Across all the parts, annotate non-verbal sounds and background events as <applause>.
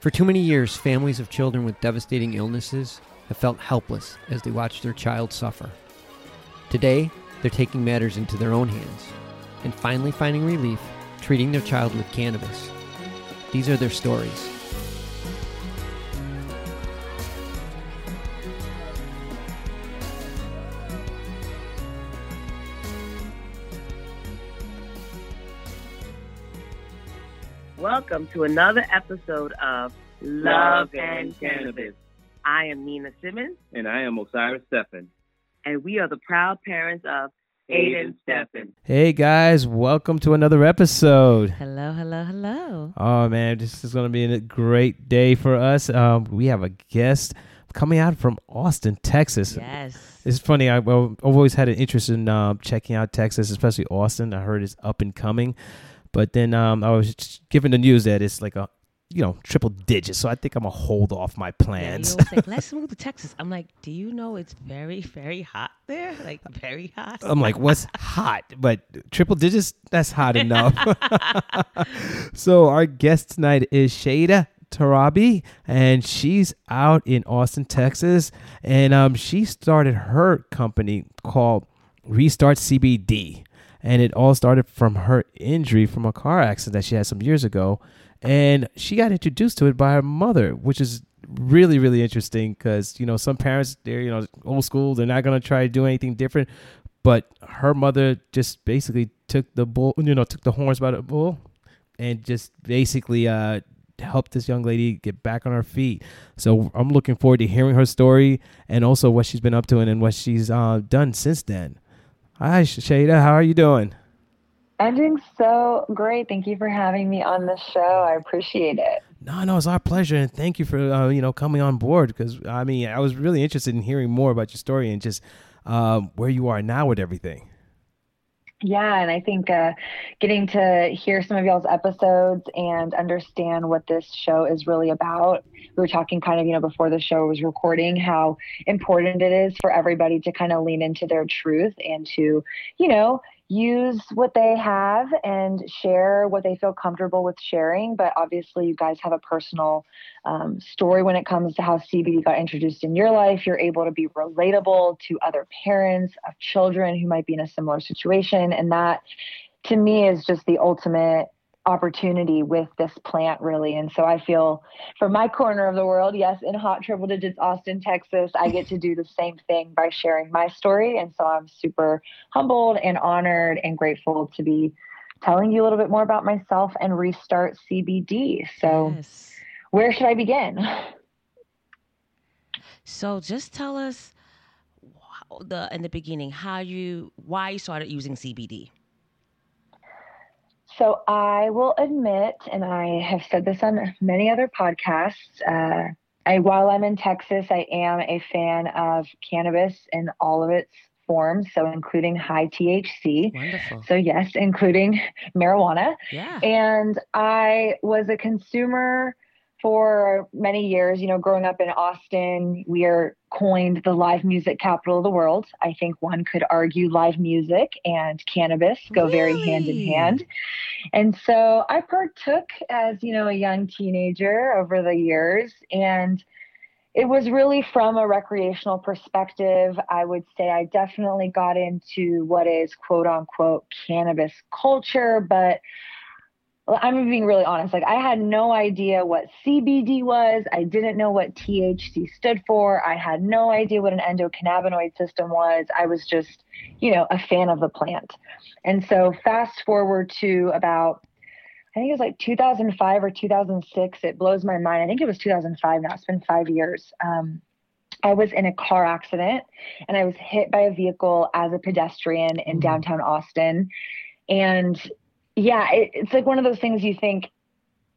For too many years, families of children with devastating illnesses have felt helpless as they watch their child suffer. Today, they're taking matters into their own hands and finally finding relief treating their child with cannabis. These are their stories. Welcome to another episode of Love and Cannabis. I am Nina Simmons, And I am Osiris Stephan. and we are the proud parents of Aiden Stephan. Hey guys, welcome to another episode. Hello, hello, hello. Oh man, this is going to be a great day for us. Um, we have a guest coming out from Austin, Texas. Yes. It's funny. I, well, I've always had an interest in um, checking out Texas, especially Austin. I heard it's up and coming, but then um, I was given the news that it's like a you know triple digits. So I think I'm gonna hold off my plans. always like, <laughs> let's move to Texas. I'm like, do you know it's very, very hot there? Like, very hot. I'm like, what's hot? But triple digits, that's hot enough. <laughs> so our guest tonight is Shada Tarabi, and she's out in Austin, Texas, and um, she started her company called Restart CBD, and it all started from her injury from a car accident that she had some years ago, and she got introduced to it by her mother, which is really really interesting because you know some parents they're you know old school they're not going to try to do anything different. But her mother just basically took the bull you know took the horns by the bull and just basically uh helped this young lady get back on her feet. So i'm looking forward to hearing her story and also what she's been up to and, and what she's uh, done since then hi shada how are you doing I'm doing so great. Thank you for having me on the show. I appreciate it. No, no, it's our pleasure, and thank you for uh, you know coming on board. Because I mean, I was really interested in hearing more about your story and just um, where you are now with everything. Yeah, and I think uh, getting to hear some of y'all's episodes and understand what this show is really about. We were talking kind of, you know, before the show was recording, how important it is for everybody to kind of lean into their truth and to, you know, use what they have and share what they feel comfortable with sharing. But obviously, you guys have a personal um, story when it comes to how CBD got introduced in your life. You're able to be relatable to other parents of children who might be in a similar situation. And that, to me, is just the ultimate opportunity with this plant really and so i feel for my corner of the world yes in hot triple digits austin texas i get to do the same thing by sharing my story and so i'm super humbled and honored and grateful to be telling you a little bit more about myself and restart cbd so Yes. where should i begin So just tell us the in the beginning how you why you started using CBD. So I will admit, and I have said this on many other podcasts. Uh, I, while I'm in Texas, I am a fan of cannabis in all of its forms, so including high THC. Wonderful. So yes, including <laughs> marijuana. Yeah. And I was a consumer for many years. You know, growing up in Austin, we are coined the live music capital of the world. I think one could argue live music and cannabis go very hand in hand. And so I partook as, you know, a young teenager over the years. And it was really from a recreational perspective. I would say I definitely got into what is quote unquote cannabis culture, but I'm being really honest. Like, I had no idea what CBD was. I didn't know what THC stood for. I had no idea what an endocannabinoid system was. I was just, you know, a fan of the plant. And so, fast forward to about, I think it was like 2005 or 2006. It blows my mind. I think it was 2005 now. It's been five years. Um, I was in a car accident and I was hit by a vehicle as a pedestrian in Mhm. downtown Austin. And yeah, it, it's like one of those things you think,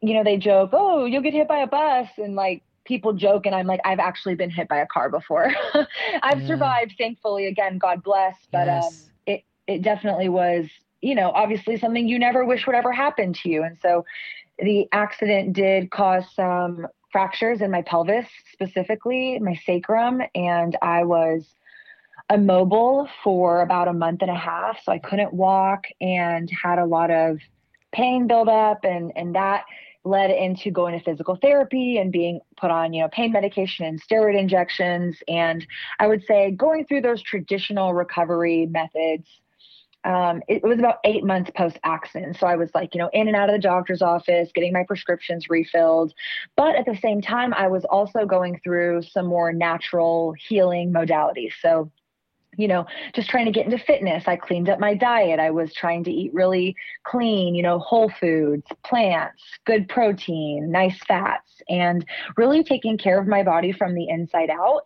you know, they joke, oh, you'll get hit by a bus. And like people joke. And I'm like, I've actually been hit by a car before. <laughs> I've Yeah. survived, thankfully. Again, God bless. But um, it, it definitely was, you know, obviously something you never wish would ever happen to you. And so the accident did cause some fractures in my pelvis, specifically my sacrum. And I was immobile for about a month and a half. So I couldn't walk and had a lot of pain build up and, and that led into going to physical therapy and being put on, you know, pain medication and steroid injections. And I would say going through those traditional recovery methods. Um, it was about eight months post accident. So I was like, you know, in and out of the doctor's office, getting my prescriptions refilled. But at the same time, I was also going through some more natural healing modalities. So you know, just trying to get into fitness. I cleaned up my diet. I was trying to eat really clean, you know, whole foods, plants, good protein, nice fats, and really taking care of my body from the inside out.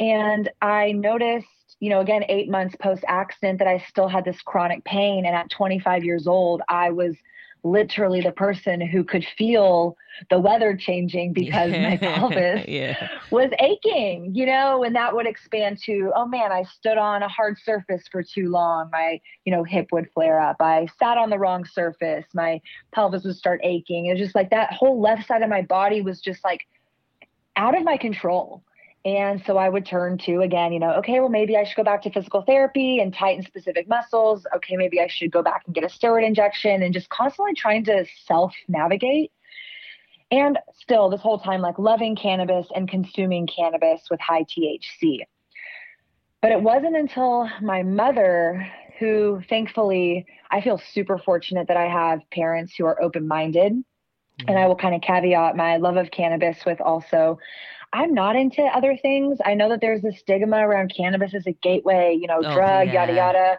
And I noticed, you know, again, eight months post accident, that I still had this chronic pain. And at 25 years old, I was literally the person who could feel the weather changing <laughs> because yeah. my pelvis <laughs> yeah. was aching, you know, and that would expand to, oh man, I stood on a hard surface for too long. My, you know, hip would flare up. I sat on the wrong surface. My pelvis would start aching. It was just like that whole left side of my body was just like out of my control. And so I would turn to again, you know, okay, well, maybe I should go back to physical therapy and tighten specific muscles. Okay, maybe I should go back and get a steroid injection and just constantly trying to self navigate. And still, this whole time, like loving cannabis and consuming cannabis with high THC. But it wasn't until my mother, who thankfully I feel super fortunate that I have parents who are open minded. Mm-hmm. And I will kind of caveat my love of cannabis with also I'm not into other things. I know that there's a stigma around cannabis as a gateway, you know, oh, drug, yeah. yada yada.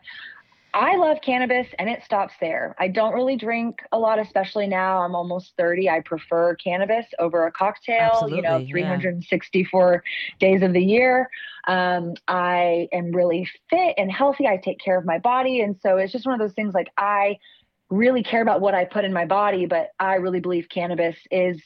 I love cannabis and it stops there. I don't really drink a lot, especially now. I'm almost 30. I prefer cannabis over a cocktail, Absolutely, you know, 364 yeah. days of the year. Um, I am really fit and healthy. I take care of my body. And so it's just one of those things like I really care about what I put in my body, but I really believe cannabis is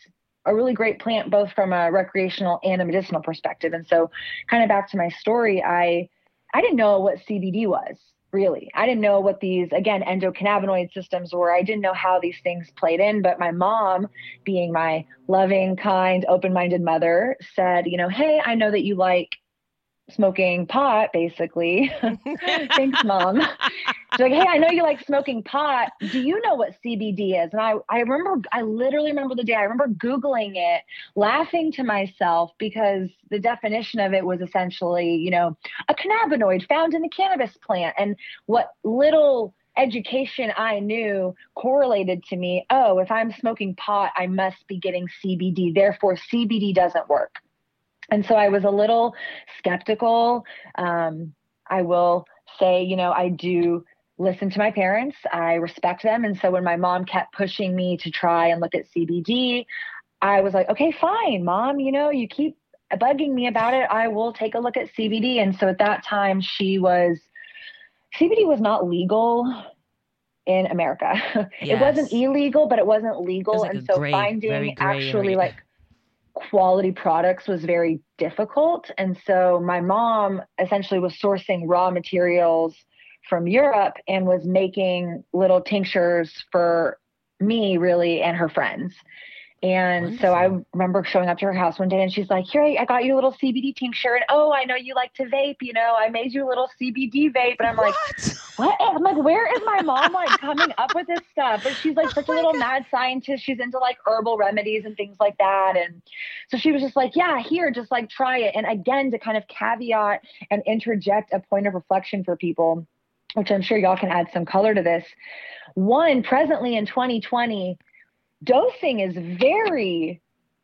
a really great plant both from a recreational and a medicinal perspective. And so kind of back to my story, I I didn't know what CBD was really. I didn't know what these again endocannabinoid systems were. I didn't know how these things played in, but my mom, being my loving, kind, open-minded mother, said, you know, "Hey, I know that you like smoking pot, basically. <laughs> Thanks, mom. <laughs> She's like, hey, I know you like smoking pot. Do you know what CBD is? And I, I remember, I literally remember the day. I remember Googling it, laughing to myself because the definition of it was essentially, you know, a cannabinoid found in the cannabis plant. And what little education I knew correlated to me, oh, if I'm smoking pot, I must be getting CBD. Therefore, CBD doesn't work. And so I was a little skeptical. Um, I will say, you know, I do listen to my parents, I respect them. And so when my mom kept pushing me to try and look at CBD, I was like, okay, fine, mom, you know, you keep bugging me about it. I will take a look at CBD. And so at that time, she was, CBD was not legal in America. Yes. <laughs> It wasn't illegal, but it wasn't legal. It like and so gray, finding actually area. like quality products was very difficult. And so my mom essentially was sourcing raw materials from Europe and was making little tinctures for me, really, and her friends. And Wonderful. so I remember showing up to her house one day and she's like, Here, I got you a little CBD tincture. And oh, I know you like to vape, you know, I made you a little CBD vape. And I'm what? like, What? I'm like, Where is my mom like coming up with this stuff? But she's like oh such a little God. mad scientist. She's into like herbal remedies and things like that. And so she was just like, Yeah, here, just like try it. And again, to kind of caveat and interject a point of reflection for people, which I'm sure y'all can add some color to this. One, presently in 2020, dosing is very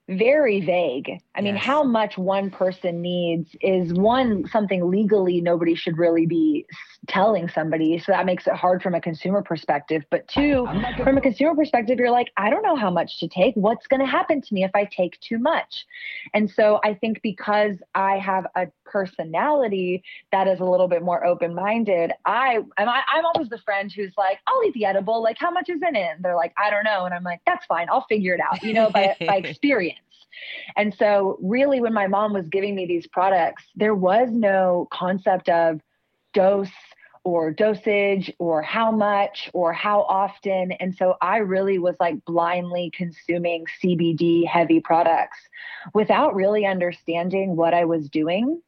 very vague. I mean, yes. how much one person needs is one something legally nobody should really be telling somebody. So that makes it hard from a consumer perspective. But two, from a consumer perspective, you're like, I don't know how much to take. What's going to happen to me if I take too much? And so I think because I have a personality that is a little bit more open minded, I am I, I'm always the friend who's like, I'll eat the edible. Like, how much is in it? And they're like, I don't know. And I'm like, that's fine. I'll figure it out, you know, by, by <laughs> experience. And so, really, when my mom was giving me these products, there was no concept of dose or dosage or how much or how often. And so I really was like blindly consuming CBD heavy products without really understanding what I was doing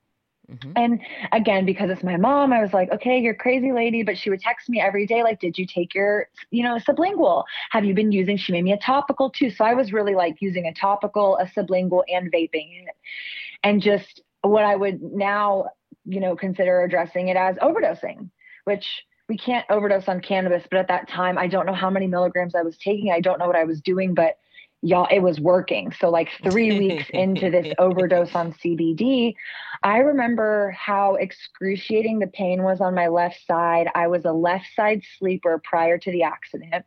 Mm-hmm. And again, because it's my mom, I was like, okay, you're crazy lady. But she would text me every day, like, did you take your, you know, sublingual? Have you been using? She made me a topical too. So I was really like using a topical, a sublingual, and vaping. And just what I would now, you know, consider addressing it as overdosing, which we can't overdose on cannabis. But at that time, I don't know how many milligrams I was taking. I don't know what I was doing, but y'all it was working. So like <laughs> three weeks into this overdose on cbd i remember how excruciating the pain was on my left side. I was a left side sleeper prior to the accident.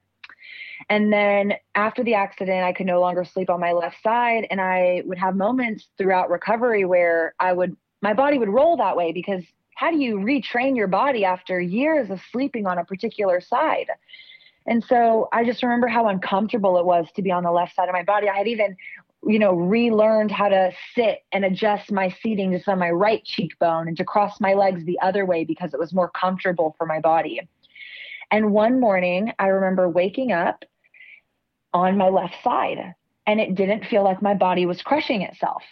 And then after the accident i could no longer sleep on my left side and i would have moments throughout recovery where i would my body would roll that way because how do you retrain your body after years of sleeping on a particular side and so I just remember how uncomfortable it was to be on the left side of my body. I had even, you know, relearned how to sit and adjust my seating just on my right cheekbone and to cross my legs the other way because it was more comfortable for my body. And one morning, I remember waking up on my left side and it didn't feel like my body was crushing itself.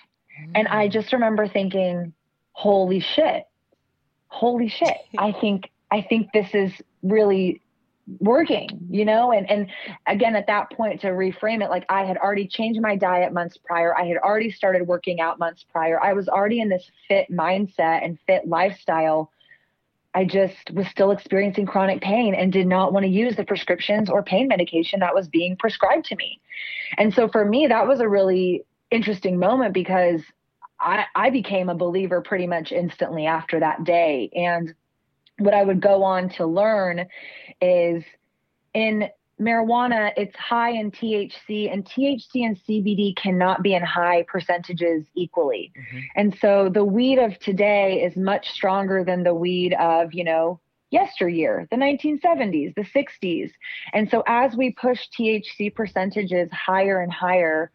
Mm. And I mm. just remember thinking, holy shit. Holy shit. I <laughs> think I think this is really working you know? And and again at that point to reframe it like i had already changed my diet months prior. I had already started working out months prior. I was already in this fit mindset and fit lifestyle. I just was still experiencing chronic pain and did not want to use the prescriptions or pain medication that was being prescribed to me. And so for me that was a really interesting moment because i i became a believer pretty much instantly after that day. And what I would go on to learn is in marijuana, it's high in THC, and THC and CBD cannot be in high percentages equally. Mm-hmm. And so the weed of today is much stronger than the weed of, you know, yesteryear, the 1970s, the 60s. And so as we push THC percentages higher and higher,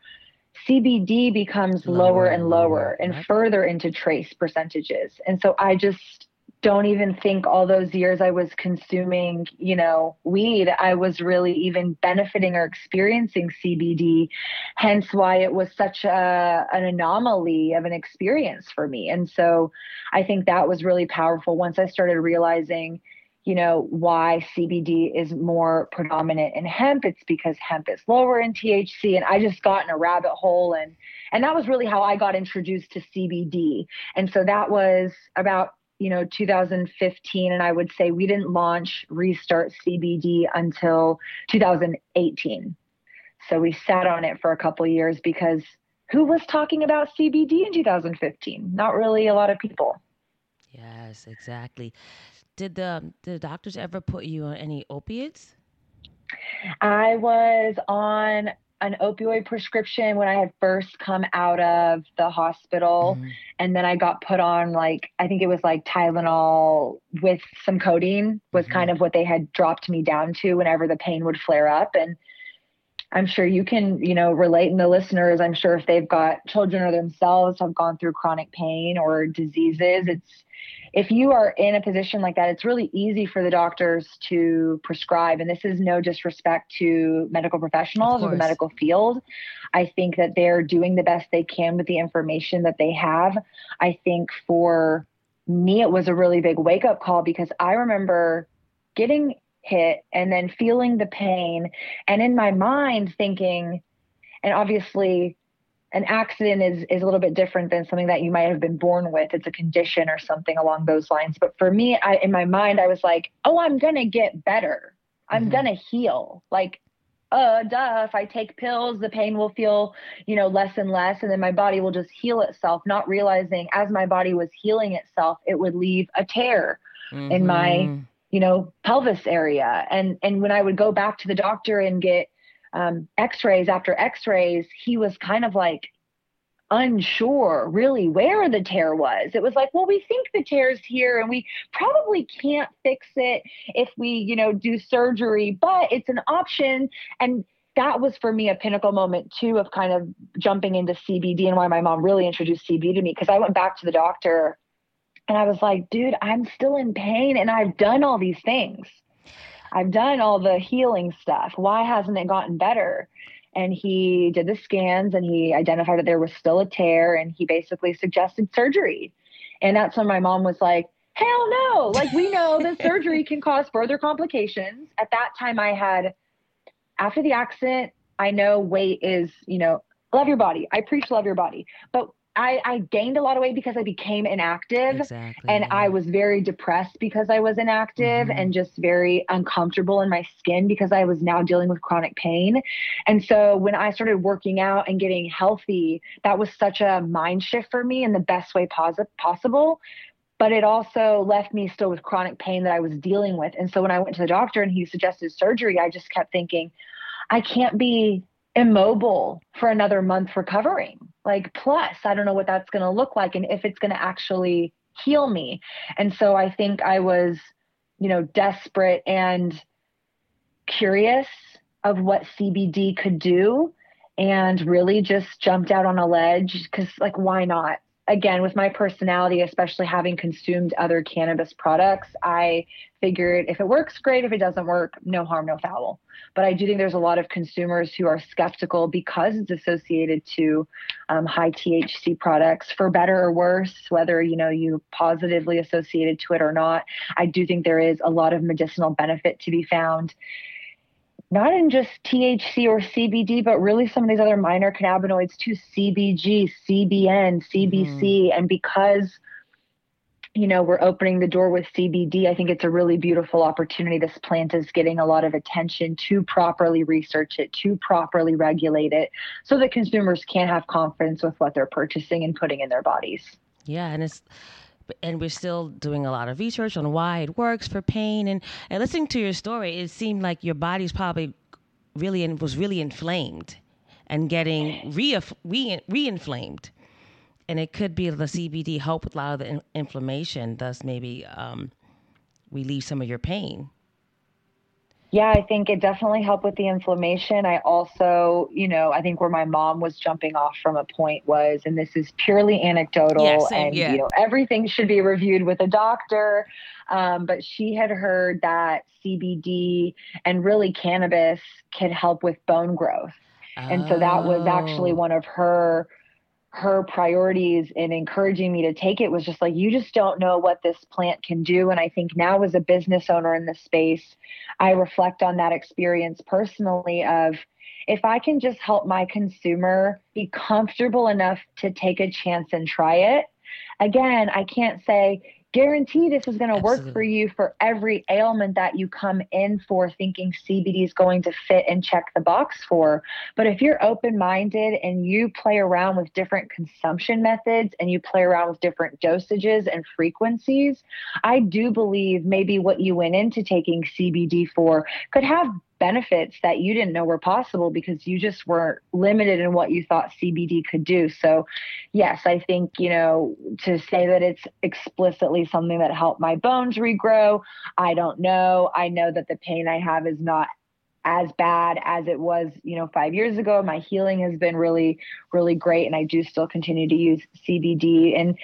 CBD becomes lower, lower and lower, lower and right. further into trace percentages. And so I just don't even think all those years I was consuming, you know, weed, I was really even benefiting or experiencing CBD. Hence why it was such a an anomaly of an experience for me. And so I think that was really powerful once I started realizing, you know, why CBD is more predominant in hemp. It's because hemp is lower in THC. And I just got in a rabbit hole and and that was really how I got introduced to CBD. And so that was about you know 2015 and i would say we didn't launch restart cbd until 2018 so we sat on it for a couple years because who was talking about cbd in 2015 not really a lot of people. Yes exactly. Did the um, did the doctors ever put you on any opiates? I was on an opioid prescription when I had first come out of the hospital. Mm-hmm. And then I got put on like, I think it was like Tylenol with some codeine was mm-hmm. kind of what they had dropped me down to whenever the pain would flare up. And I'm sure you can, you know, relate in the listeners. I'm sure if they've got children or themselves have gone through chronic pain or diseases, it's if you are in a position like that, it's really easy for the doctors to prescribe. And this is no disrespect to medical professionals or the medical field. I think that they're doing the best they can with the information that they have. I think for me, it was a really big wake up call because I remember getting hit and then feeling the pain and in my mind thinking, and obviously an accident is is a little bit different than something that you might have been born with it's a condition or something along those lines but for me I, in my mind i was like oh i'm gonna get better i'm mm-hmm. gonna heal like uh duh if i take pills the pain will feel you know less and less and then my body will just heal itself not realizing as my body was healing itself it would leave a tear mm-hmm. in my mm-hmm. You know pelvis area. And and when i would go back to the doctor and get um, x-rays after x-rays he was kind of like unsure really where the tear was. It was like well we think the tear's here and we probably can't fix it if we you know do surgery but it's an option. And that was for me a pinnacle moment too of kind of jumping into cbd and why my mom really introduced cbd to me because i went back to the doctor and i was like dude i'm still in pain and i've done all these things I've done all the healing stuff. Why hasn't it gotten better? And he did the scans and he identified that there was still a tear and he basically suggested surgery. And that's when my mom was like, hell no. Like, we know that <laughs> surgery can cause further complications. At that time, I had, after the accident, I know weight is, you know, love your body. I preach love your body. But I, I gained a lot of weight because I became inactive Exactly. and I was very depressed because I was inactive Mhm. and just very uncomfortable in my skin because I was now dealing with chronic pain. And so when I started working out and getting healthy, that was such a mind shift for me in the best way posi- possible. But it also left me still with chronic pain that I was dealing with. And so when I went to the doctor and he suggested surgery, I just kept thinking, I can't be immobile for another month recovering. Like, plus, I don't know what that's going to look like and if it's going to actually heal me. And so I think I was, you know, desperate and curious of what CBD could do and really just jumped out on a ledge because, like, why not? Again, with my personality, especially having consumed other cannabis products, I figured if it works, great. If it doesn't work, no harm, no foul. But I do think there's a lot of consumers who are skeptical because it's associated to um, high THC products, for better or worse, whether you know you positively associated to it or not. I do think there is a lot of medicinal benefit to be found, not in just THC or CBD, but really some of these other minor cannabinoids too, CBG, CBN, CBC, mm-hmm. and because you know, we're opening the door with CBD. I think it's a really beautiful opportunity. This plant is getting a lot of attention to properly research it, to properly regulate it, so that consumers can have confidence with what they're purchasing and putting in their bodies. Yeah, and it's and we're still doing a lot of research on why it works for pain and and listening to your story, it seemed like your body's probably really and was really inflamed and getting re re re-inflamed. And it could be the CBD help with a lot of the in- inflammation, thus maybe um, relieve some of your pain. Yeah, I think it definitely helped with the inflammation. I also, you know, I think where my mom was jumping off from a point was, and this is purely anecdotal, Yeah, same, and yeah. you know, everything should be reviewed with a doctor. Um, but she had heard that CBD and really cannabis can help with bone growth. and so that was actually Oh. one of her her priorities in encouraging me to take it was just like you just don't know what this plant can do. And i think now as a business owner in this space i reflect on that experience personally of if i can just help my consumer be comfortable enough to take a chance and try it again i can't say guarantee this is going to work for you for every ailment that you come in for thinking cbd is going to fit and check the box for. But if you're open minded and you play around with different consumption methods and you play around with different dosages and frequencies, I do believe maybe what you went into taking CBD for could have benefits that you didn't know were possible because you just were limited in what you thought CBD could do. So, yes, I think, you know, to say that it's explicitly something that helped my bones regrow, I don't know. I know that the pain I have is not as bad as it was, you know, five years ago. My healing has been really, really great, and I do still continue to use CBD. And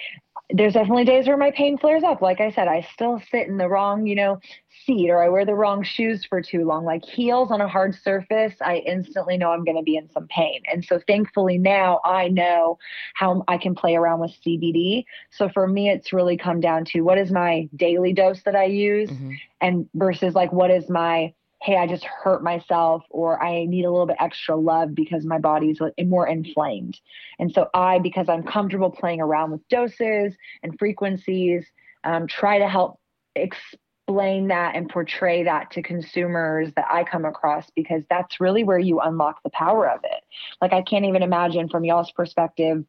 there's definitely days where my pain flares up. Like I said, I still sit in the wrong, you know, seat, or I wear the wrong shoes for too long. Like heels on a hard surface, I instantly know I'm going to be in some pain. And so, thankfully, now I know how I can play around with CBD. So for me, it's really come down to what is my daily dose that I use, Mhm. and versus like what is my hey, I just hurt myself or I need a little bit extra love because my body's more inflamed. And so I, because I'm comfortable playing around with doses and frequencies, um, try to help explain that and portray that to consumers that I come across because that's really where you unlock the power of it. Like I can't even imagine from y'all's perspective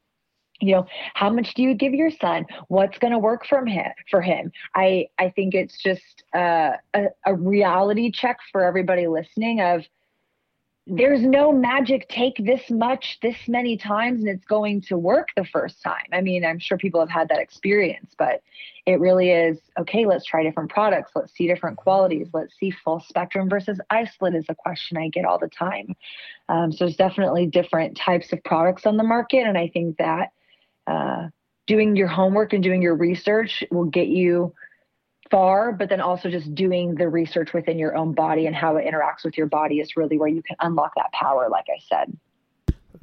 you know how much do you give your son? What's going to work from him for him? I i think it's just uh, a, a reality check for everybody listening of there's no magic take this much this many times and it's going to work the first time. I mean i'm sure people have had that experience but it really is okay let's try different products. Let's see different qualities. Let's see full spectrum versus isolate is a question i get all the time. Um, so there's definitely different types of products on the market and i think that uh, doing your homework and doing your research will get you far, but then also just doing the research within your own body and how it interacts with your body is really where you can unlock that power, like I said.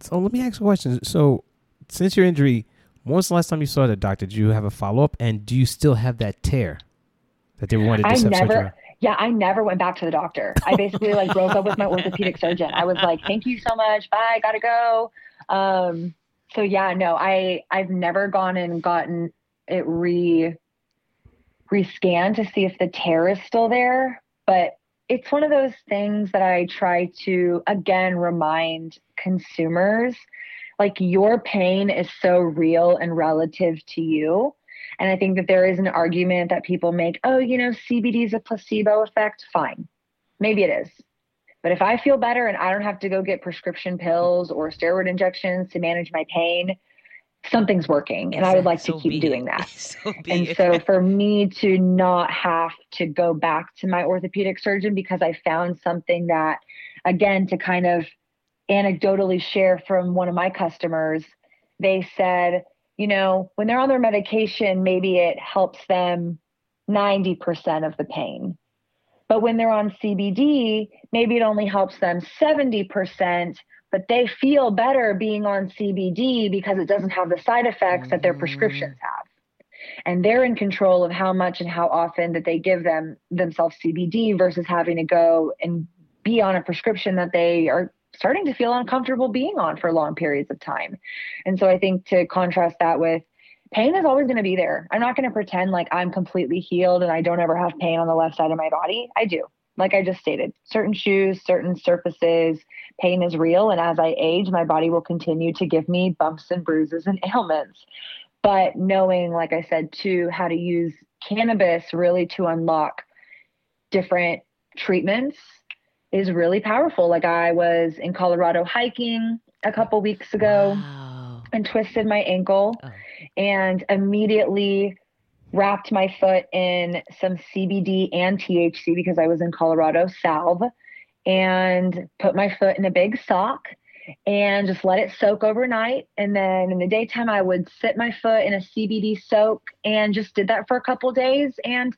So let me ask a question. So since your injury, When was the last time you saw the doctor? Did you have a follow up? And do you still have that tear that they wanted to I never, surgery? yeah, I never went back to the doctor. I basically like broke up with my orthopedic surgeon. I was like, thank you so much. Bye. Gotta go. Um, so yeah, no, I, I've never gone and gotten it re, rescanned to see if the tear is still there. But it's one of those things that I try to, again, remind consumers like your pain is so real and relative to you. And I think that there is an argument that people make, oh, you know, CBD is a placebo effect. Fine. Maybe it is. But if I feel better and I don't have to go get prescription pills or steroid injections to manage my pain, something's working. And I would like So to keep be doing that. <laughs> So And so for me to not have to go back to my orthopedic surgeon because I found something that, again, to kind of anecdotally share from one of my customers, they said, you know, when they're on their medication, maybe it helps them 90% of the pain. But when they're on CBD, maybe it only helps them 70%, but they feel better being on CBD because it doesn't have the side effects that their mm. prescriptions have. And they're in control of how much and how often that they give them themselves CBD versus having to go and be on a prescription that they are starting to feel uncomfortable being on for long periods of time. And so I think to contrast that with pain is always going to be there. I'm not going to pretend like I'm completely healed and I don't ever have pain on the left side of my body. I do. Like I just stated, certain shoes, certain surfaces, pain is real. And as I age, my body will continue to give me bumps and bruises and <laughs> ailments. But knowing, like I said, too, how to use cannabis really to unlock different treatments is really powerful. Like I was in Colorado hiking a couple weeks ago Wow. and twisted my ankle Oh. And immediately wrapped my foot in some CBD and THC because I was in Colorado salve and put my foot in a big sock and just let it soak overnight. And then in the daytime, I would sit my foot in a CBD soak and just did that for a couple days. And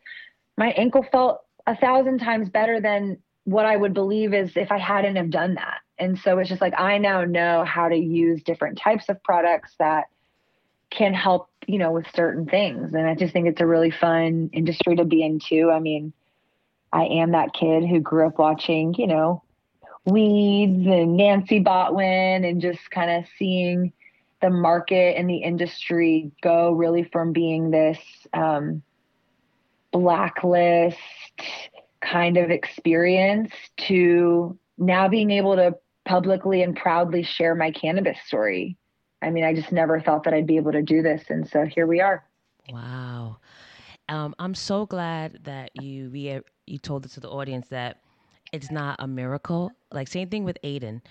my ankle felt a thousand times better than what I would believe is if I hadn't have done that. And so it's just like I now know how to use different types of products that can help, you know, with certain things. And I just think it's a really fun industry to be into. I mean, I am that kid who grew up watching, you know, Weeds and Nancy Botwin and just kind of seeing the market and the industry go really from being this um, blacklist kind of experience to now being able to publicly and proudly share my cannabis story. I mean, I just never thought that I'd be able to do this. And so here we are. Wow. Um, I'm so glad that you re- you told it to the audience that it's not a miracle. Like same thing with Aiden.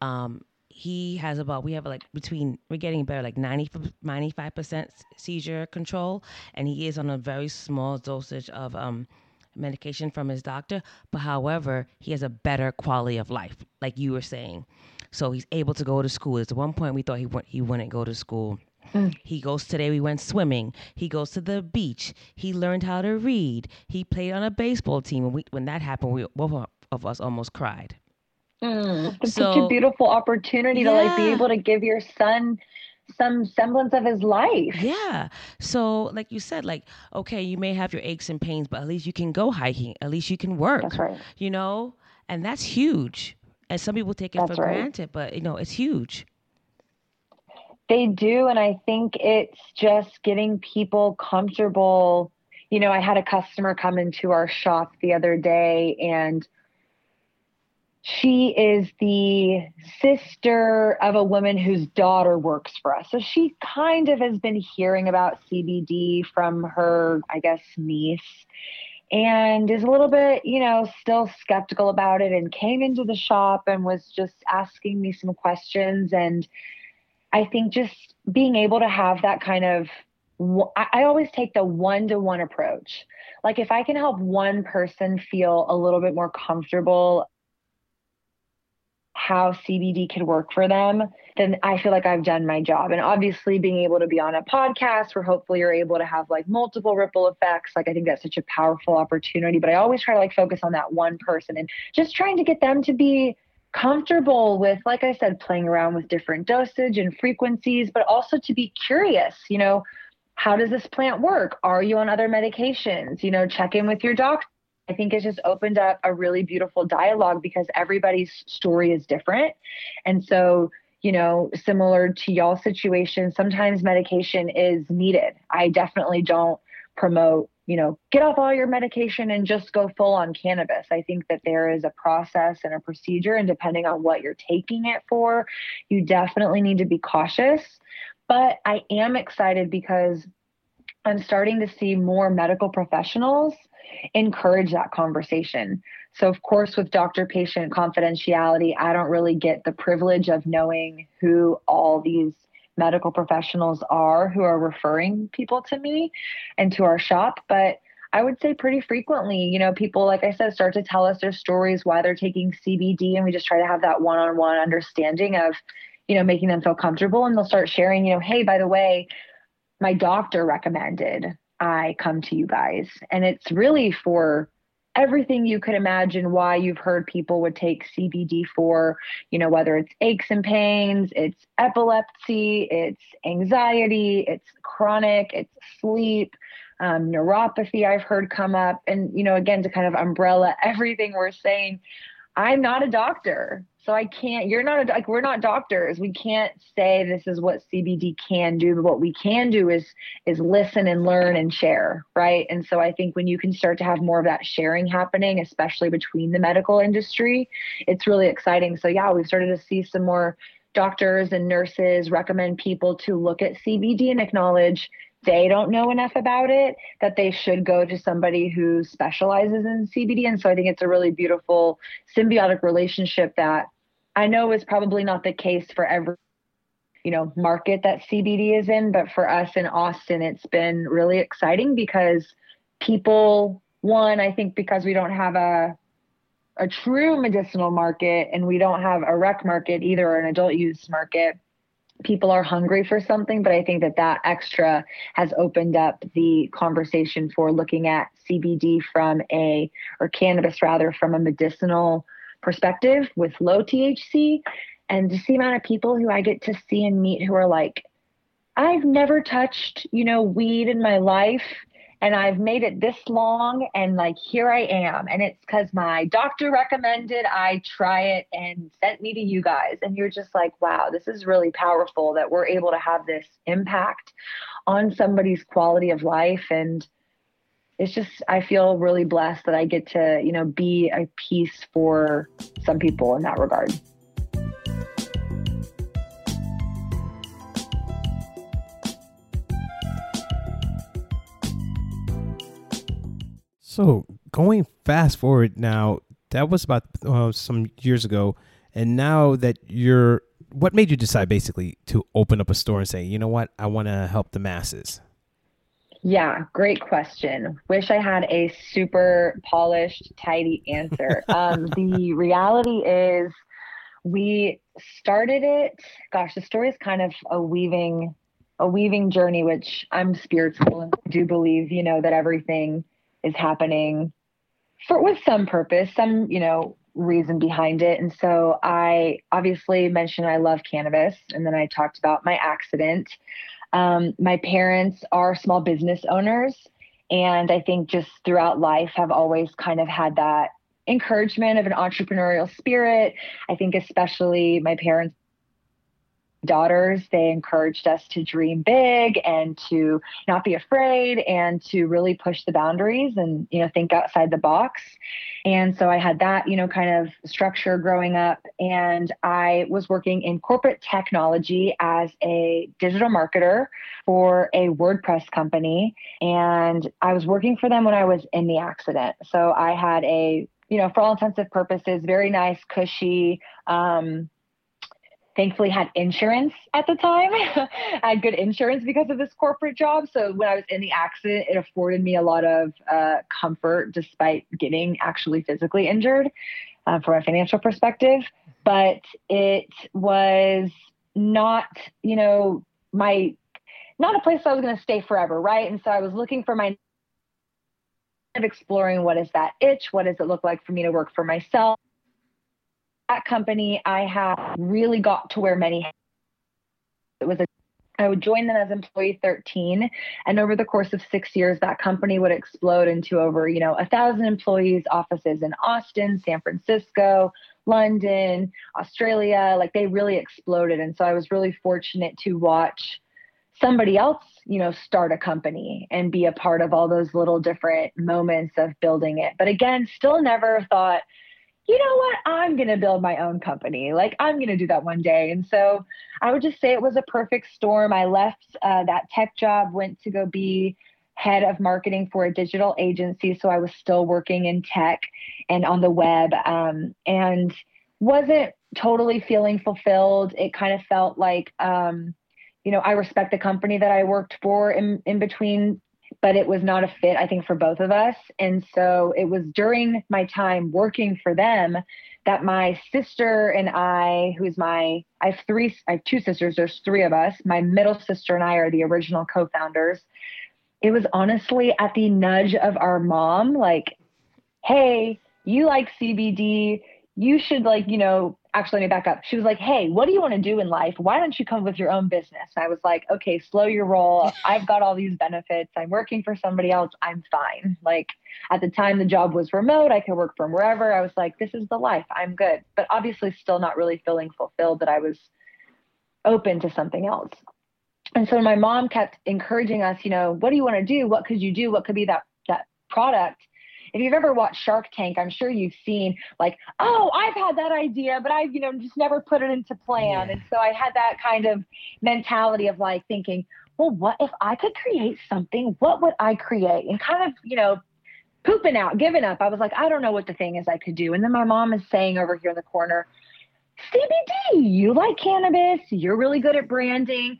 Um, he has about we have like between we're getting better like 90 95 percent seizure control, and he is on a very small dosage of um, medication from his doctor. But however, he has a better quality of life, like you were saying. So he's able to go to school. At one point, we thought he went, he wouldn't go to school. Mm. He goes today. We went swimming. He goes to the beach. He learned how to read. He played on a baseball team. When we when that happened, we both of us almost cried. Mm. It's such a beautiful opportunity to like be able to give your son some semblance of his life. Yeah. So like you said, like okay, you may have your aches and pains, but at least you can go hiking. At least you can work. That's right. You know, and that's huge. And some people take it That's for right. granted, but you know, it's huge. They do. And I think it's just getting people comfortable. You know, I had a customer come into our shop the other day and she is the sister of a woman whose daughter works for us. So she kind of has been hearing about CBD from her, I guess, niece and is a little bit, you know, still skeptical about it and came into the shop and was just asking me some questions. And I think just being able to have that kind of, I always take the one to one approach. Like if I can help one person feel a little bit more comfortable how CBD could work for them, then I feel like I've done my job. And obviously, being able to be on a podcast where hopefully you're able to have like multiple ripple effects, like I think that's such a powerful opportunity. But I always try to like focus on that one person and just trying to get them to be comfortable with, like I said, playing around with different dosage and frequencies, but also to be curious, you know, how does this plant work? Are you on other medications? You know, check in with your doctor. I think it's just opened up a really beautiful dialogue because everybody's story is different. And so, you know, similar to y'all's situation, sometimes medication is needed. I definitely don't promote you know, get off all your medication and just go full on cannabis. I think that there is a process and a procedure, and depending on what you're taking it for, you definitely need to be cautious. But I am excited because I'm starting to see more medical professionals encourage that conversation. So, of course, with doctor patient confidentiality, I don't really get the privilege of knowing who all these medical professionals are who are referring people to me and to our shop. But I would say pretty frequently, you know, people, like I said, start to tell us their stories, why they're taking CBD, and we just try to have that one on one understanding of, you know, making them feel comfortable. And they'll start sharing, you know, hey, by the way, my doctor recommended I come to you guys. And it's really for everything you could imagine why you've heard people would take CBD for, you know, whether it's aches and pains, it's epilepsy, it's anxiety, it's chronic, it's sleep, um, neuropathy, I've heard come up. And, you know, again, to kind of umbrella everything we're saying, I'm not a doctor. So I can't, you're not a, like, we're not doctors. We can't say this is what CBD can do, but what we can do is, is listen and learn and share. Right. And so I think when you can start to have more of that sharing happening, especially between the medical industry, it's really exciting. So yeah, we've started to see some more doctors and nurses recommend people to look at CBD and acknowledge they don't know enough about it that they should go to somebody who specializes in CBD. And so I think it's a really beautiful symbiotic relationship that I know is probably not the case for every you know market that CBD is in, but for us in Austin, it's been really exciting because people one, I think because we don't have a a true medicinal market and we don't have a rec market either or an adult use market people are hungry for something. But i think that that extra has opened up the conversation for looking at cbd from a or cannabis rather from a medicinal perspective with low THC and to see amount of people who I get to see and meet who are like, I've never touched, you know, weed in my life and I've made it this long and like here I am. And it's because my doctor recommended I try it and sent me to you guys. And you're just like, wow, this is really powerful that we're able to have this impact on somebody's quality of life and it's just I feel really blessed that I get to, you know, be a piece for some people in that regard. So going fast forward now, that was about uh, some years ago, and now that you're, what made you decide basically to open up a store and say, you know what, I want to help the masses? Yeah, great question. Wish I had a super polished, tidy answer. <laughs> um, the reality is, we started it. Gosh, the story is kind of a weaving, a weaving journey. Which I'm spiritual and do believe, you know, that everything is happening for with some purpose, some you know reason behind it. And so I obviously mentioned I love cannabis, and then I talked about my accident. Um, my parents are small business owners. And I think just throughout life have always kind of had that encouragement of an entrepreneurial spirit. I think, especially my parents daughters they encouraged us to dream big and to not be afraid and to really push the boundaries and you know think outside the box. And so i had that you know kind of structure growing up. And i was working in corporate technology as a digital marketer for a wordpress company. And i was working for them when i was in the accident. So i had a you know for all intensive purposes very nice cushy um, thankfully had insurance at the time. I <laughs> had good insurance because of this corporate job. So when I was in the accident, it afforded me a lot of uh, comfort despite getting actually physically injured uh, from a financial perspective. But it was not, you know, my not a place I was going to stay forever, right? And so I was looking for my exploring what is that itch, what does it look like for me to work for myself that company, I have really got to wear many. It was a I would join them as employee 13. And over the course of six years, that company would explode into over, you know, a thousand employees, offices in Austin, San Francisco, London, Australia. Like they really exploded. And so I was really fortunate to watch somebody else, you know, start a company and be a part of all those little different moments of building it. But again, still never thought, you know what? I'm going to build my own company. Like, I'm going to do that one day. And so I would just say it was a perfect storm. I left uh, that tech job, went to go be head of marketing for a digital agency. So I was still working in tech and on the web um, and wasn't totally feeling fulfilled. It kind of felt like, um, you know, I respect the company that I worked for in, in between but it was not a fit, I think, for both of us. And so it was during my time working for them that my sister and I, who's my, I have three, I have two sisters, there's three of us. My middle sister and I are the original co founders. It was honestly at the nudge of our mom, like, hey, you like CBD, you should, like, you know, actually let me back up. She was like, Hey, what do you want to do in life? Why don't you come with your own business? And I was like, Okay, slow your roll. I've got all these benefits. I'm working for somebody else. I'm fine. Like at the time the job was remote. I could work from wherever. I was like, this is the life. I'm good. But obviously still not really feeling fulfilled that I was open to something else. And so my mom kept encouraging us, you know, what do you want to do? What could you do? What could be that that product? If you've ever watched Shark Tank, I'm sure you've seen like, oh, I've had that idea, but I've, you know, just never put it into plan. Yeah. And so I had that kind of mentality of like thinking, well, what if I could create something? What would I create? And kind of, you know, pooping out, giving up. I was like, I don't know what the thing is I could do. And then my mom is saying over here in the corner, CBD, you like cannabis, you're really good at branding.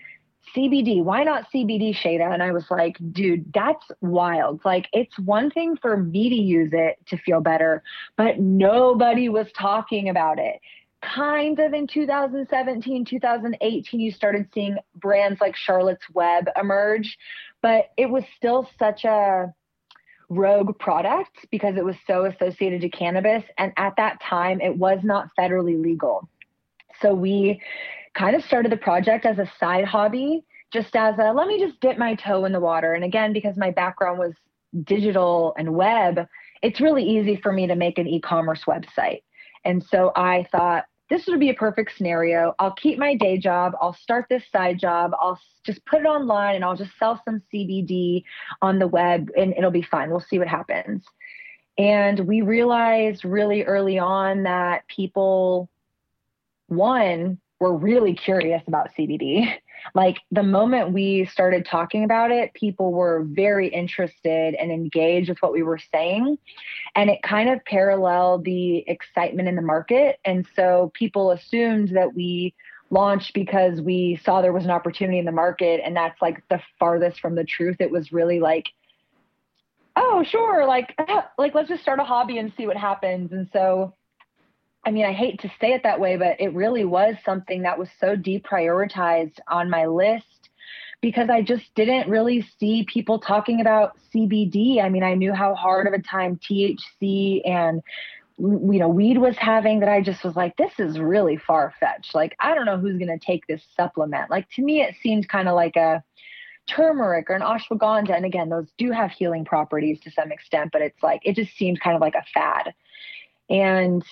CBD, why not CBD, Shada? And I was like, dude, that's wild. Like, it's one thing for me to use it to feel better, but nobody was talking about it. Kind of in 2017, 2018, you started seeing brands like Charlotte's Web emerge, but it was still such a rogue product because it was so associated to cannabis. And at that time, it was not federally legal. So we kind of started the project as a side hobby, just as a let me just dip my toe in the water. And again, because my background was digital and web, it's really easy for me to make an e commerce website. And so I thought, this would be a perfect scenario. I'll keep my day job. I'll start this side job. I'll just put it online and I'll just sell some CBD on the web and it'll be fine. We'll see what happens. And we realized really early on that people, one, were really curious about CBD. Like the moment we started talking about it, people were very interested and engaged with what we were saying. And it kind of paralleled the excitement in the market. And so people assumed that we launched because we saw there was an opportunity in the market. And that's like the farthest from the truth. It was really like, oh, sure, like, <laughs> like let's just start a hobby and see what happens. And so I mean, I hate to say it that way, but it really was something that was so deprioritized on my list because I just didn't really see people talking about CBD. I mean, I knew how hard of a time THC and you know weed was having that I just was like this is really far fetched. Like I don't know who's going to take this supplement. Like to me it seemed kind of like a turmeric or an ashwagandha and again those do have healing properties to some extent but it's like it just seemed kind of like a fad. And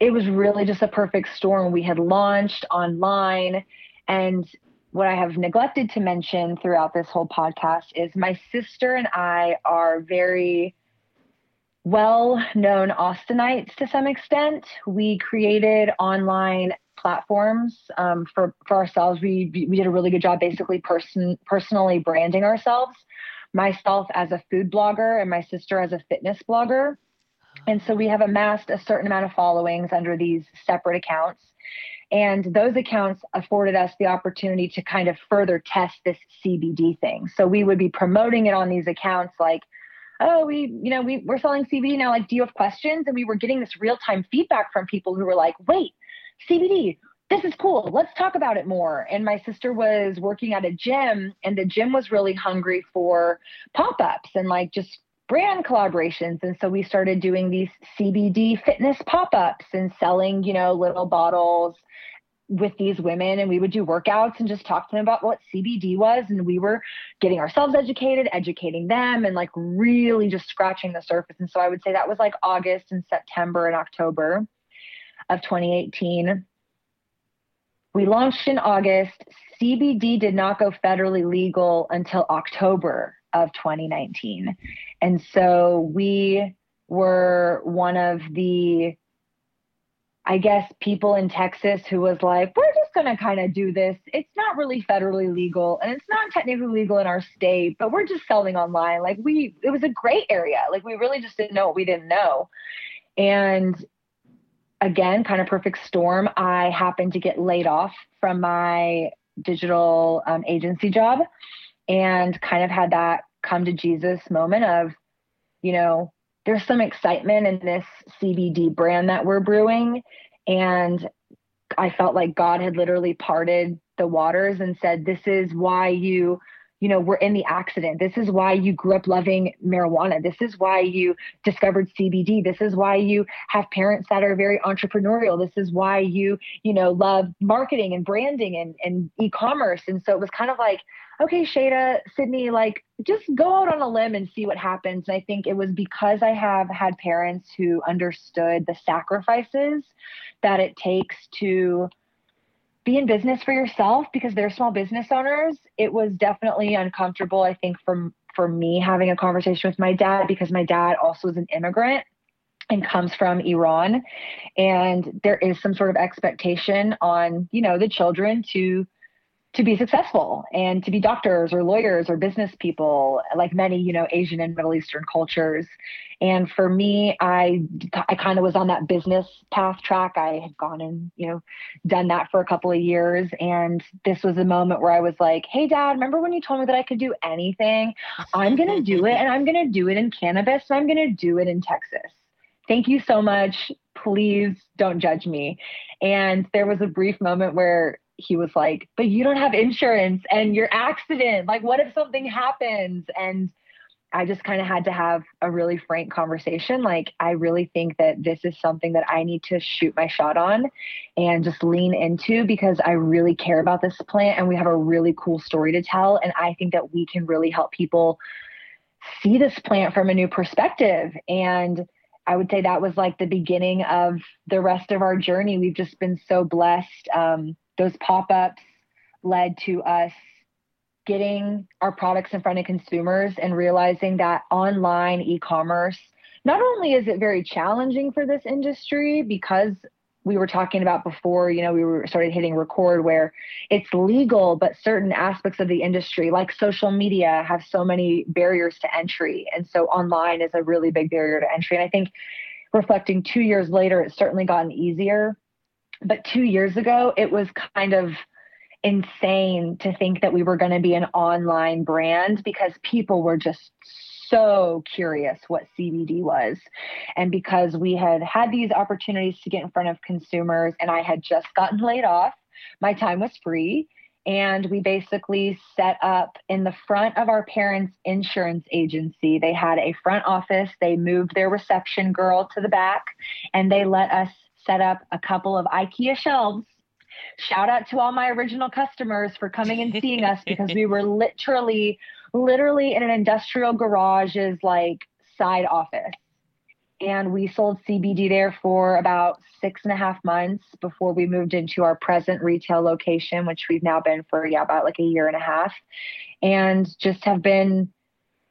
it was really just a perfect storm. We had launched online and what I have neglected to mention throughout this whole podcast is my sister and I are very well known Austinites to some extent. We created online platforms um, for, for ourselves. We, we did a really good job basically person, personally branding ourselves. Myself as a food blogger and my sister as a fitness blogger. And so we have amassed a certain amount of followings under these separate accounts. And those accounts afforded us the opportunity to kind of further test this CBD thing. So we would be promoting it on these accounts like, oh, we, you know, we, we're selling CBD now. Like, do you have questions? And we were getting this real time feedback from people who were like, wait, CBD, this is cool. Let's talk about it more. And my sister was working at a gym, and the gym was really hungry for pop ups and like just brand collaborations. And so we started doing these CBD fitness pop ups and selling, you know, little bottles with these women and we would do workouts and just talk to them about what CBD was and we were getting ourselves educated, educating them and like really just scratching the surface. And so I would say that was like August and September and October of 2018. We launched in August. CBD did not go federally legal until October of 2019. And so we were one of the I guess people in Texas who was like, we're just going to kind of do this. It's not really federally legal and it's not technically legal in our state, but we're just selling online. Like we, it was a great area. Like we really just didn't know what we didn't know. And again, kind of perfect storm. I happened to get laid off from my digital um, agency job and kind of had that come to Jesus moment of, you know, there's some excitement in this CBD brand that we're brewing. And I felt like God had literally parted the waters and said, This is why you, you know, were in the accident. This is why you grew up loving marijuana. This is why you discovered CBD. This is why you have parents that are very entrepreneurial. This is why you, you know, love marketing and branding and, and e commerce. And so it was kind of like, okay, Shada, Sydney, like just go out on a limb and see what happens. And I think it was because I have had parents who understood the sacrifices that it takes to be in business for yourself because they're small business owners. It was definitely uncomfortable, I think, from for me having a conversation with my dad because my dad also is an immigrant and comes from Iran and there is some sort of expectation on you know the children to to be successful and to be doctors or lawyers or business people like many you know asian and middle eastern cultures. And for me i i kind of was on that business path track. I had gone and you know done that for a couple of years. And this was a moment where i was like hey dad remember when you told me that i could do anything? I'm going to do it and i'm going to do it in cannabis and i'm going to do it in texas. Thank you so much. Please don't judge me. And there was a brief moment where he was like, but you don't have insurance and your accident. Like, what if something happens? And I just kind of had to have a really frank conversation. Like, I really think that this is something that I need to shoot my shot on and just lean into because I really care about this plant and we have a really cool story to tell. And I think that we can really help people see this plant from a new perspective. And I would say that was like the beginning of the rest of our journey. We've just been so blessed. Um, those pop-ups led to us getting our products in front of consumers and realizing that online e-commerce not only is it very challenging for this industry because we were talking about before, you know, we were started hitting record where it's legal, but certain aspects of the industry, like social media, have so many barriers to entry. And so online is a really big barrier to entry. And I think reflecting two years later, it's certainly gotten easier but two years ago, it was kind of insane to think that we were going to be an online brand because people were just so curious what CBD was. And because we had had these opportunities to get in front of consumers and I had just gotten laid off, my time was free. And we basically set up in the front of our parents' insurance agency. They had a front office. They moved their reception girl to the back and they let us set up a couple of IKEA shelves. Shout out to all my original customers for coming and seeing us because we were <laughs> literally, literally in an industrial garage's like side office. And we sold CBD there for about six and a half months before we moved into our present retail location, which we've now been for, yeah, about like a year and a half. And just have been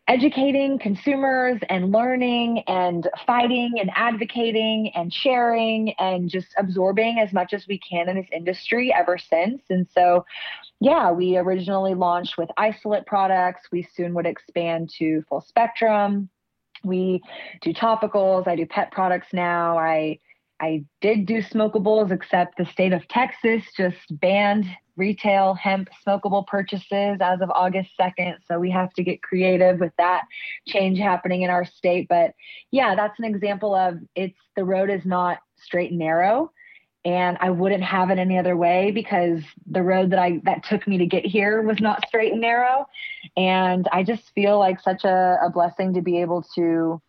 educating consumers and learning and fighting and advocating and sharing and just absorbing as much as we can in this industry ever since. And so, yeah, we originally launched with isolate products. We soon would expand to full spectrum. We do topicals. I do pet products now. I I did do smokables, except the state of Texas just banned retail hemp smokable purchases as of August 2nd. So we have to get creative with that change happening in our state. But yeah, that's an example of it's the road is not straight and narrow. and I wouldn't have it any other way because the road that I that took me to get here was not <laughs> straight and narrow. And I just feel like such a, a blessing to be able to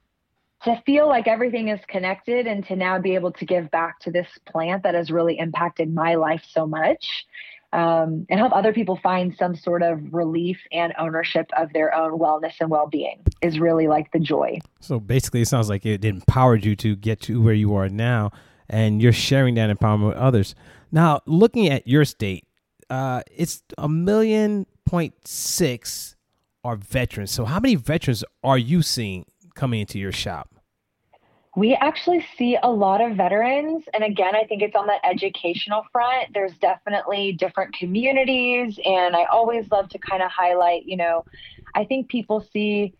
to feel like everything is connected and to now be able to give back to this plant that has really impacted my life so much um, and help other people find some sort of relief and ownership of their own wellness and well-being is really like the joy. So basically it sounds like it empowered you to get to where you are now and you're sharing that empowerment with others. Now looking at your state uh, it's a million point six are veterans. So how many veterans are you seeing coming into your shop we actually see a lot of veterans. And again, I think it's on the educational front. There's definitely different communities. And I always love to kind of highlight, you know, I think people see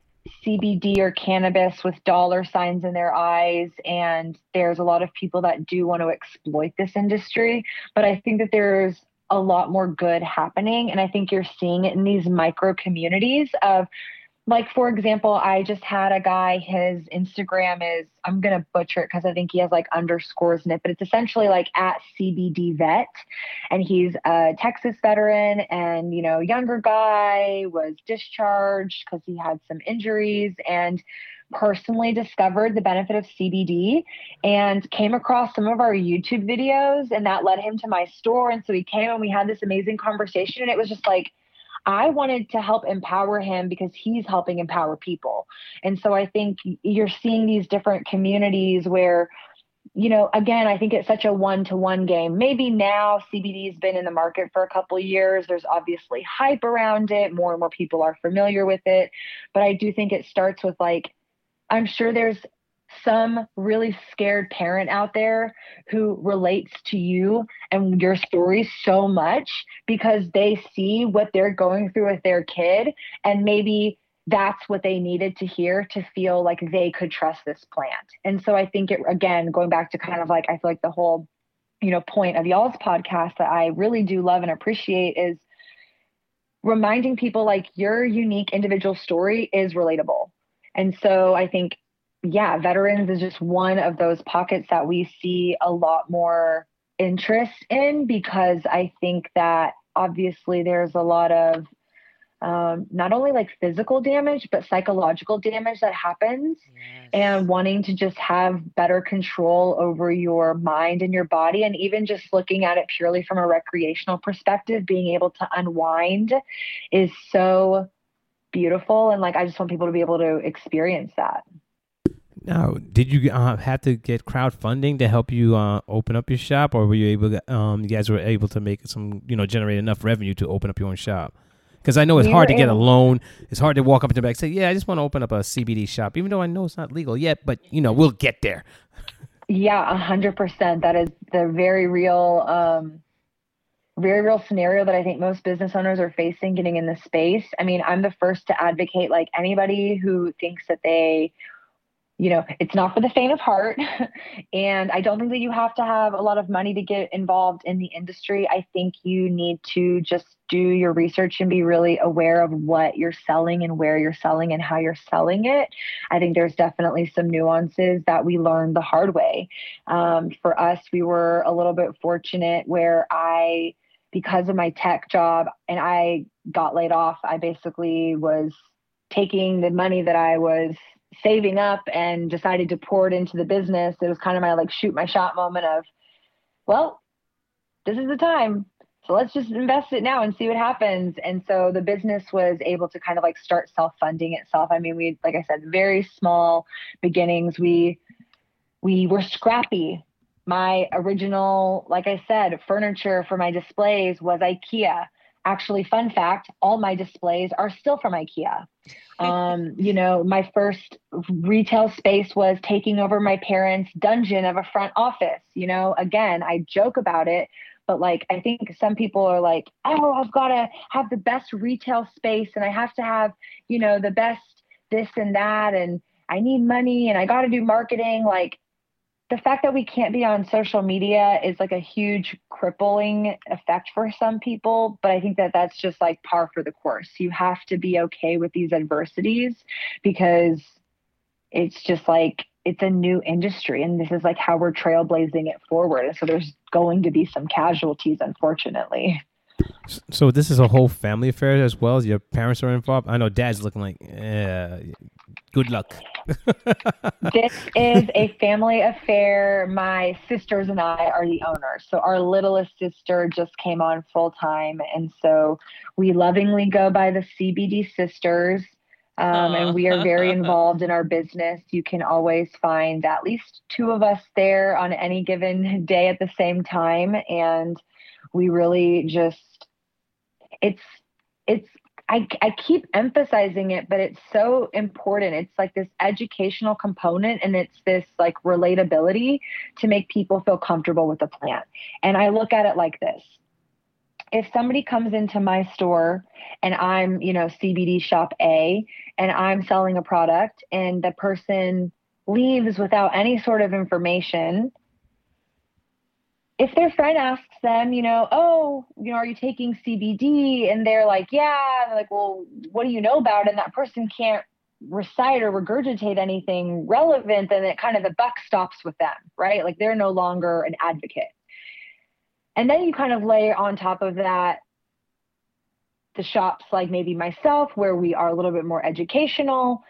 CBD or cannabis with dollar signs in their eyes. And there's a lot of people that do want to exploit this industry. But I think that there's a lot more good happening. And I think you're seeing it in these micro communities of like for example i just had a guy his instagram is i'm gonna butcher it because i think he has like underscores in it but it's essentially like at cbd vet and he's a texas veteran and you know younger guy was discharged because he had some injuries and personally discovered the benefit of CBD and came across some of our YouTube videos and that led him to my store and so he came and we had this amazing conversation and it was just like I wanted to help empower him because he's helping empower people. And so I think you're seeing these different communities where, you know, again, I think it's such a one to one game. Maybe now CBD has been in the market for a couple years. There's obviously hype around it. More and more people are familiar with it. But I do think it starts with like, I'm sure there's some really scared parent out there who relates to you and your story so much because they see what they're going through with their kid and maybe that's what they needed to hear to feel like they could trust this plant. And so I think it again going back to kind of like I feel like the whole you know point of y'all's podcast that I really do love and appreciate is reminding people like your unique individual story is relatable. And so I think yeah, veterans is just one of those pockets that we see a lot more interest in because I think that obviously there's a lot of um, not only like physical damage, but psychological damage that happens, yes. and wanting to just have better control over your mind and your body. And even just looking at it purely from a recreational perspective, being able to unwind is so beautiful. And like, I just want people to be able to experience that. Now, did you uh, have to get crowdfunding to help you uh, open up your shop, or were you able? To, um, you guys were able to make some, you know, generate enough revenue to open up your own shop? Because I know it's we hard to get a loan. It's hard to walk up to the bank and say, "Yeah, I just want to open up a CBD shop," even though I know it's not legal yet. But you know, we'll get there. Yeah, a hundred percent. That is the very real, um, very real scenario that I think most business owners are facing getting in the space. I mean, I'm the first to advocate like anybody who thinks that they you know, it's not for the faint of heart. <laughs> and I don't think that you have to have a lot of money to get involved in the industry. I think you need to just do your research and be really aware of what you're selling and where you're selling and how you're selling it. I think there's definitely some nuances that we learned the hard way. Um, for us, we were a little bit fortunate where I, because of my tech job, and I got laid off, I basically was taking the money that I was saving up and decided to pour it into the business, it was kind of my like shoot my shot moment of, well, this is the time. So let's just invest it now and see what happens. And so the business was able to kind of like start self funding itself. I mean, we, like I said, very small beginnings. We, we were scrappy. My original, like I said, furniture for my displays was IKEA actually fun fact all my displays are still from ikea. Um, <laughs> you know my first retail space was taking over my parents dungeon of a front office you know again i joke about it but like i think some people are like oh i've got to have the best retail space and i have to have you know the best this and that and i need money and i got to do marketing like the fact that we can't be on social media is like a huge crippling effect for some people but i think that that's just like par for the course you have to be okay with these adversities because it's just like it's a new industry and this is like how we're trailblazing it forward. And so there's going to be some casualties, unfortunately. So this is a whole family affair as well as your parents are involved. I know dad's looking like, eh, good luck. <laughs> this is a family affair. My sisters and I are the owners. So our littlest sister just came on full time. And so we lovingly go by the CBD sisters. Um, and we are very <laughs> involved in our business. You can always find at least two of us there on any given day at the same time. And we really just, it's, it's, I, I keep emphasizing it, but it's so important. It's like this educational component and it's this like relatability to make people feel comfortable with the plant. And I look at it like this if somebody comes into my store and I'm, you know, CBD shop A and I'm selling a product and the person leaves without any sort of information, if their friend asks them, you know, oh, you know, are you taking CBD? And they're like, yeah. And they're like, well, what do you know about it? And that person can't recite or regurgitate anything relevant, then it kind of the buck stops with them, right? Like they're no longer an advocate. And then you kind of lay on top of that the shops like maybe myself, where we are a little bit more educational.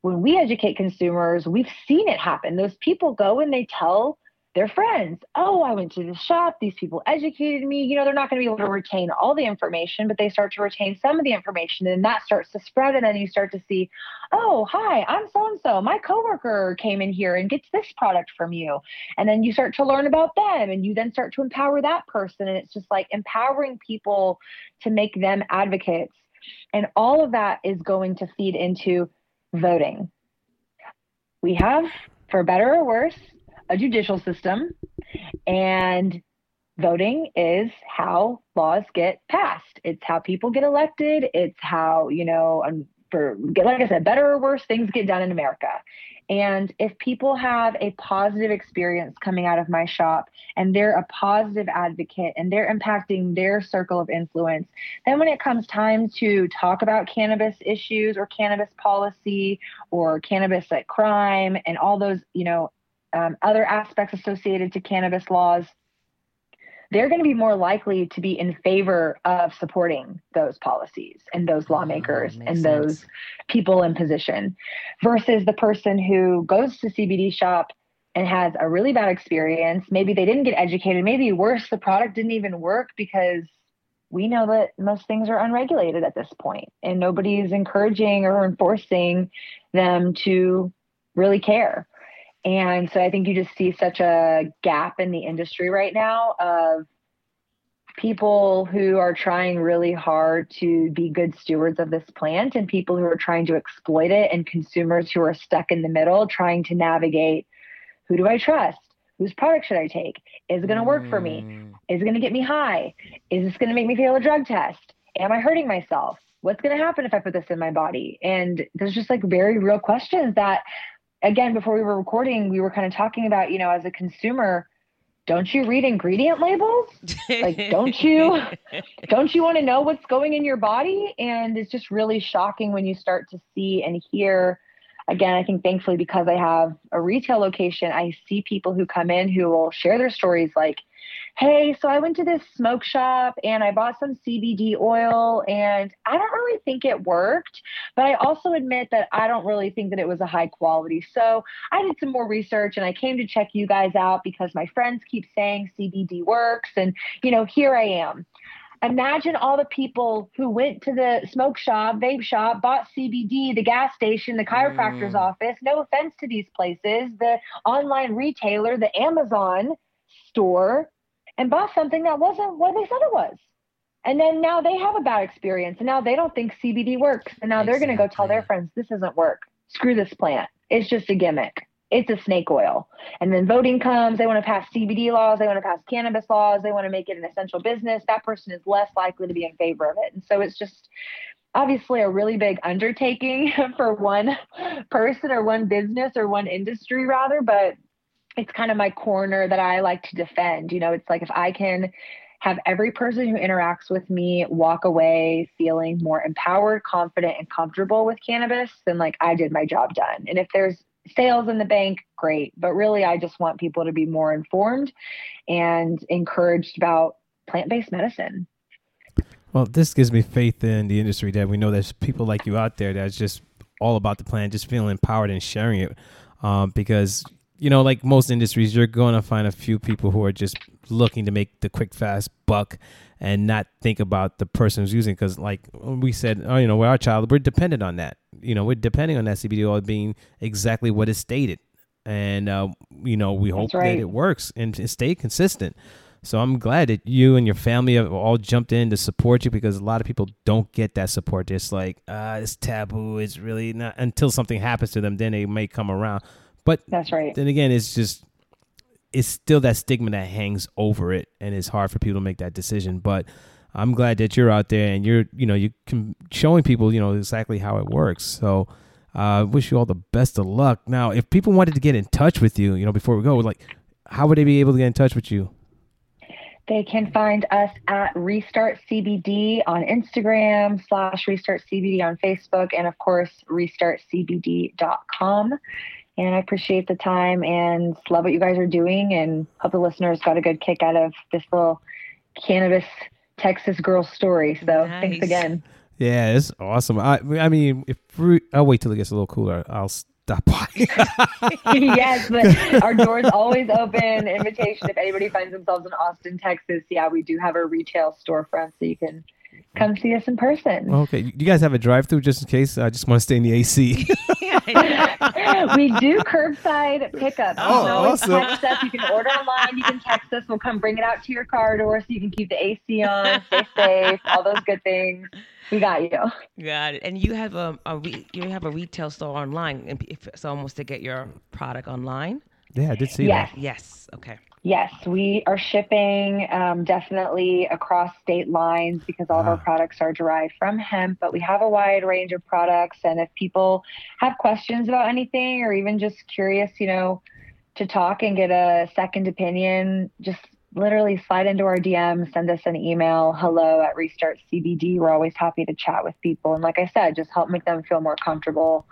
When we educate consumers, we've seen it happen. Those people go and they tell their friends, oh, I went to the shop. These people educated me. You know, they're not going to be able to retain all the information, but they start to retain some of the information and that starts to spread. And then you start to see, oh, hi, I'm so and so. My coworker came in here and gets this product from you. And then you start to learn about them and you then start to empower that person. And it's just like empowering people to make them advocates. And all of that is going to feed into voting. We have, for better or worse, a judicial system, and voting is how laws get passed. It's how people get elected. It's how, you know, um, for like I said, better or worse, things get done in America. And if people have a positive experience coming out of my shop and they're a positive advocate and they're impacting their circle of influence, then when it comes time to talk about cannabis issues or cannabis policy or cannabis like crime and all those, you know, um, other aspects associated to cannabis laws, they're going to be more likely to be in favor of supporting those policies and those lawmakers oh, and sense. those people in position versus the person who goes to CBD shop and has a really bad experience. Maybe they didn't get educated. Maybe worse, the product didn't even work because we know that most things are unregulated at this point and nobody's encouraging or enforcing them to really care. And so I think you just see such a gap in the industry right now of people who are trying really hard to be good stewards of this plant and people who are trying to exploit it and consumers who are stuck in the middle trying to navigate who do I trust? Whose product should I take? Is it going to work for me? Mm. Is it going to get me high? Is this going to make me fail a drug test? Am I hurting myself? What's going to happen if I put this in my body? And there's just like very real questions that again, before we were recording, we were kind of talking about, you know, as a consumer, don't you read ingredient labels? like, don't you, <laughs> don't you want to know what's going in your body? And it's just really shocking when you start to see and hear. Again, I think thankfully because I have a retail location, I see people who come in who will share their stories like, hey, so I went to this smoke shop and I bought some CBD oil and I don't really think it worked, but I also admit that I don't really think that it was a high quality. So I did some more research and I came to check you guys out because my friends keep saying CBD works. And, you know, here I am. Imagine all the people who went to the smoke shop, vape shop, bought CBD, the gas station, the chiropractor's mm. office. No offense to these places, the online retailer, the Amazon store and bought something that wasn't what they said it was. And then now they have a bad experience and now they don't think CBD works. And now exactly. they're going to go tell their friends, this doesn't work. Screw this plant. It's just a gimmick. It's a snake oil. And then voting comes. They want to pass CBD laws. They want to pass cannabis laws. They want to make it an essential business. That person is less likely to be in favor of it. And so it's just obviously a really big undertaking <laughs> for one person or one business or one industry rather. But it's kind of my corner that I like to defend. You know, it's like if I can have every person who interacts with me walk away feeling more empowered, confident, and comfortable with cannabis, then like I did my job done. And if there's sales in the bank, great. But really, I just want people to be more informed and encouraged about plant based medicine. Well, this gives me faith in the industry that we know there's people like you out there that's just all about the plant, just feeling empowered and sharing it. Um, because you know, like most industries, you're going to find a few people who are just looking to make the quick, fast buck and not think about the person who's using. Because, like we said, oh, you know, with our child, we're dependent on that. You know, we're depending on that CBD oil being exactly what is stated, and uh, you know, we hope right. that it works and stay consistent. So I'm glad that you and your family have all jumped in to support you because a lot of people don't get that support. It's like, ah, it's taboo. It's really not until something happens to them, then they may come around. But that's right. Then again, it's just it's still that stigma that hangs over it, and it's hard for people to make that decision. But I'm glad that you're out there and you're you know you can showing people you know exactly how it works. So I uh, wish you all the best of luck. Now, if people wanted to get in touch with you, you know, before we go, like, how would they be able to get in touch with you? They can find us at Restart CBD on Instagram slash Restart CBD on Facebook, and of course, restartcbd.com. And I appreciate the time and love what you guys are doing, and hope the listeners got a good kick out of this little cannabis Texas girl story. So nice. thanks again. Yeah, it's awesome. I I mean, if I'll wait till it gets a little cooler, I'll stop by. <laughs> <laughs> yes, but our door's always open. Invitation if anybody finds themselves in Austin, Texas. Yeah, we do have a retail storefront, so you can come see us in person. Okay, you guys have a drive-through just in case? I just want to stay in the AC. <laughs> we do curbside pickup. Oh, you awesome! Text us. You can order online. You can text us. We'll come bring it out to your car door so you can keep the AC on, stay <laughs> safe, all those good things. We got you. Got it. And you have a, a re, you have a retail store online, if someone wants to get your product online. Yeah, I did see yes. that. Yes. Okay. Yes, we are shipping um, definitely across state lines because all ah. of our products are derived from hemp, but we have a wide range of products. And if people have questions about anything or even just curious, you know, to talk and get a second opinion, just literally slide into our DM, send us an email, hello at Restart CBD. We're always happy to chat with people. And like I said, just help make them feel more comfortable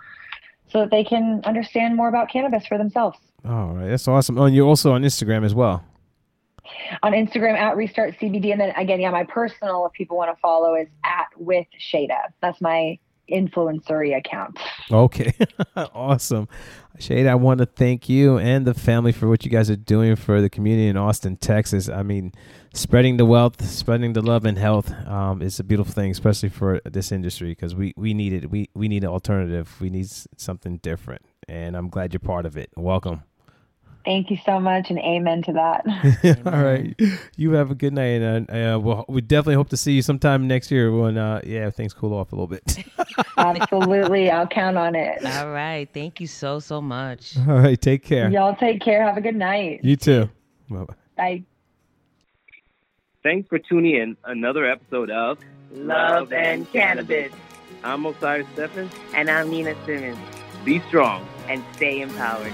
so that they can understand more about cannabis for themselves. All right, that's awesome. Oh, and you're also on Instagram as well. On Instagram at Restart CBD, and then again, yeah, my personal, if people want to follow, is at with Shada. That's my influencery account. Okay, <laughs> awesome. Shade, I want to thank you and the family for what you guys are doing for the community in Austin, Texas. I mean, spreading the wealth, spreading the love and health um, is a beautiful thing, especially for this industry because we, we need it. We, we need an alternative. We need something different. And I'm glad you're part of it. Welcome. Thank you so much, and amen to that. <laughs> <laughs> All right, you have a good night, and uh, we'll, we definitely hope to see you sometime next year when uh, yeah things cool off a little bit. <laughs> Absolutely, I'll count on it. All right, thank you so so much. All right, take care. Y'all take care. Have a good night. You too. Bye. Bye. Thanks for tuning in another episode of Love and Cannabis. I'm Osiris Stephan. And I'm Nina Simmons. Be strong and stay empowered.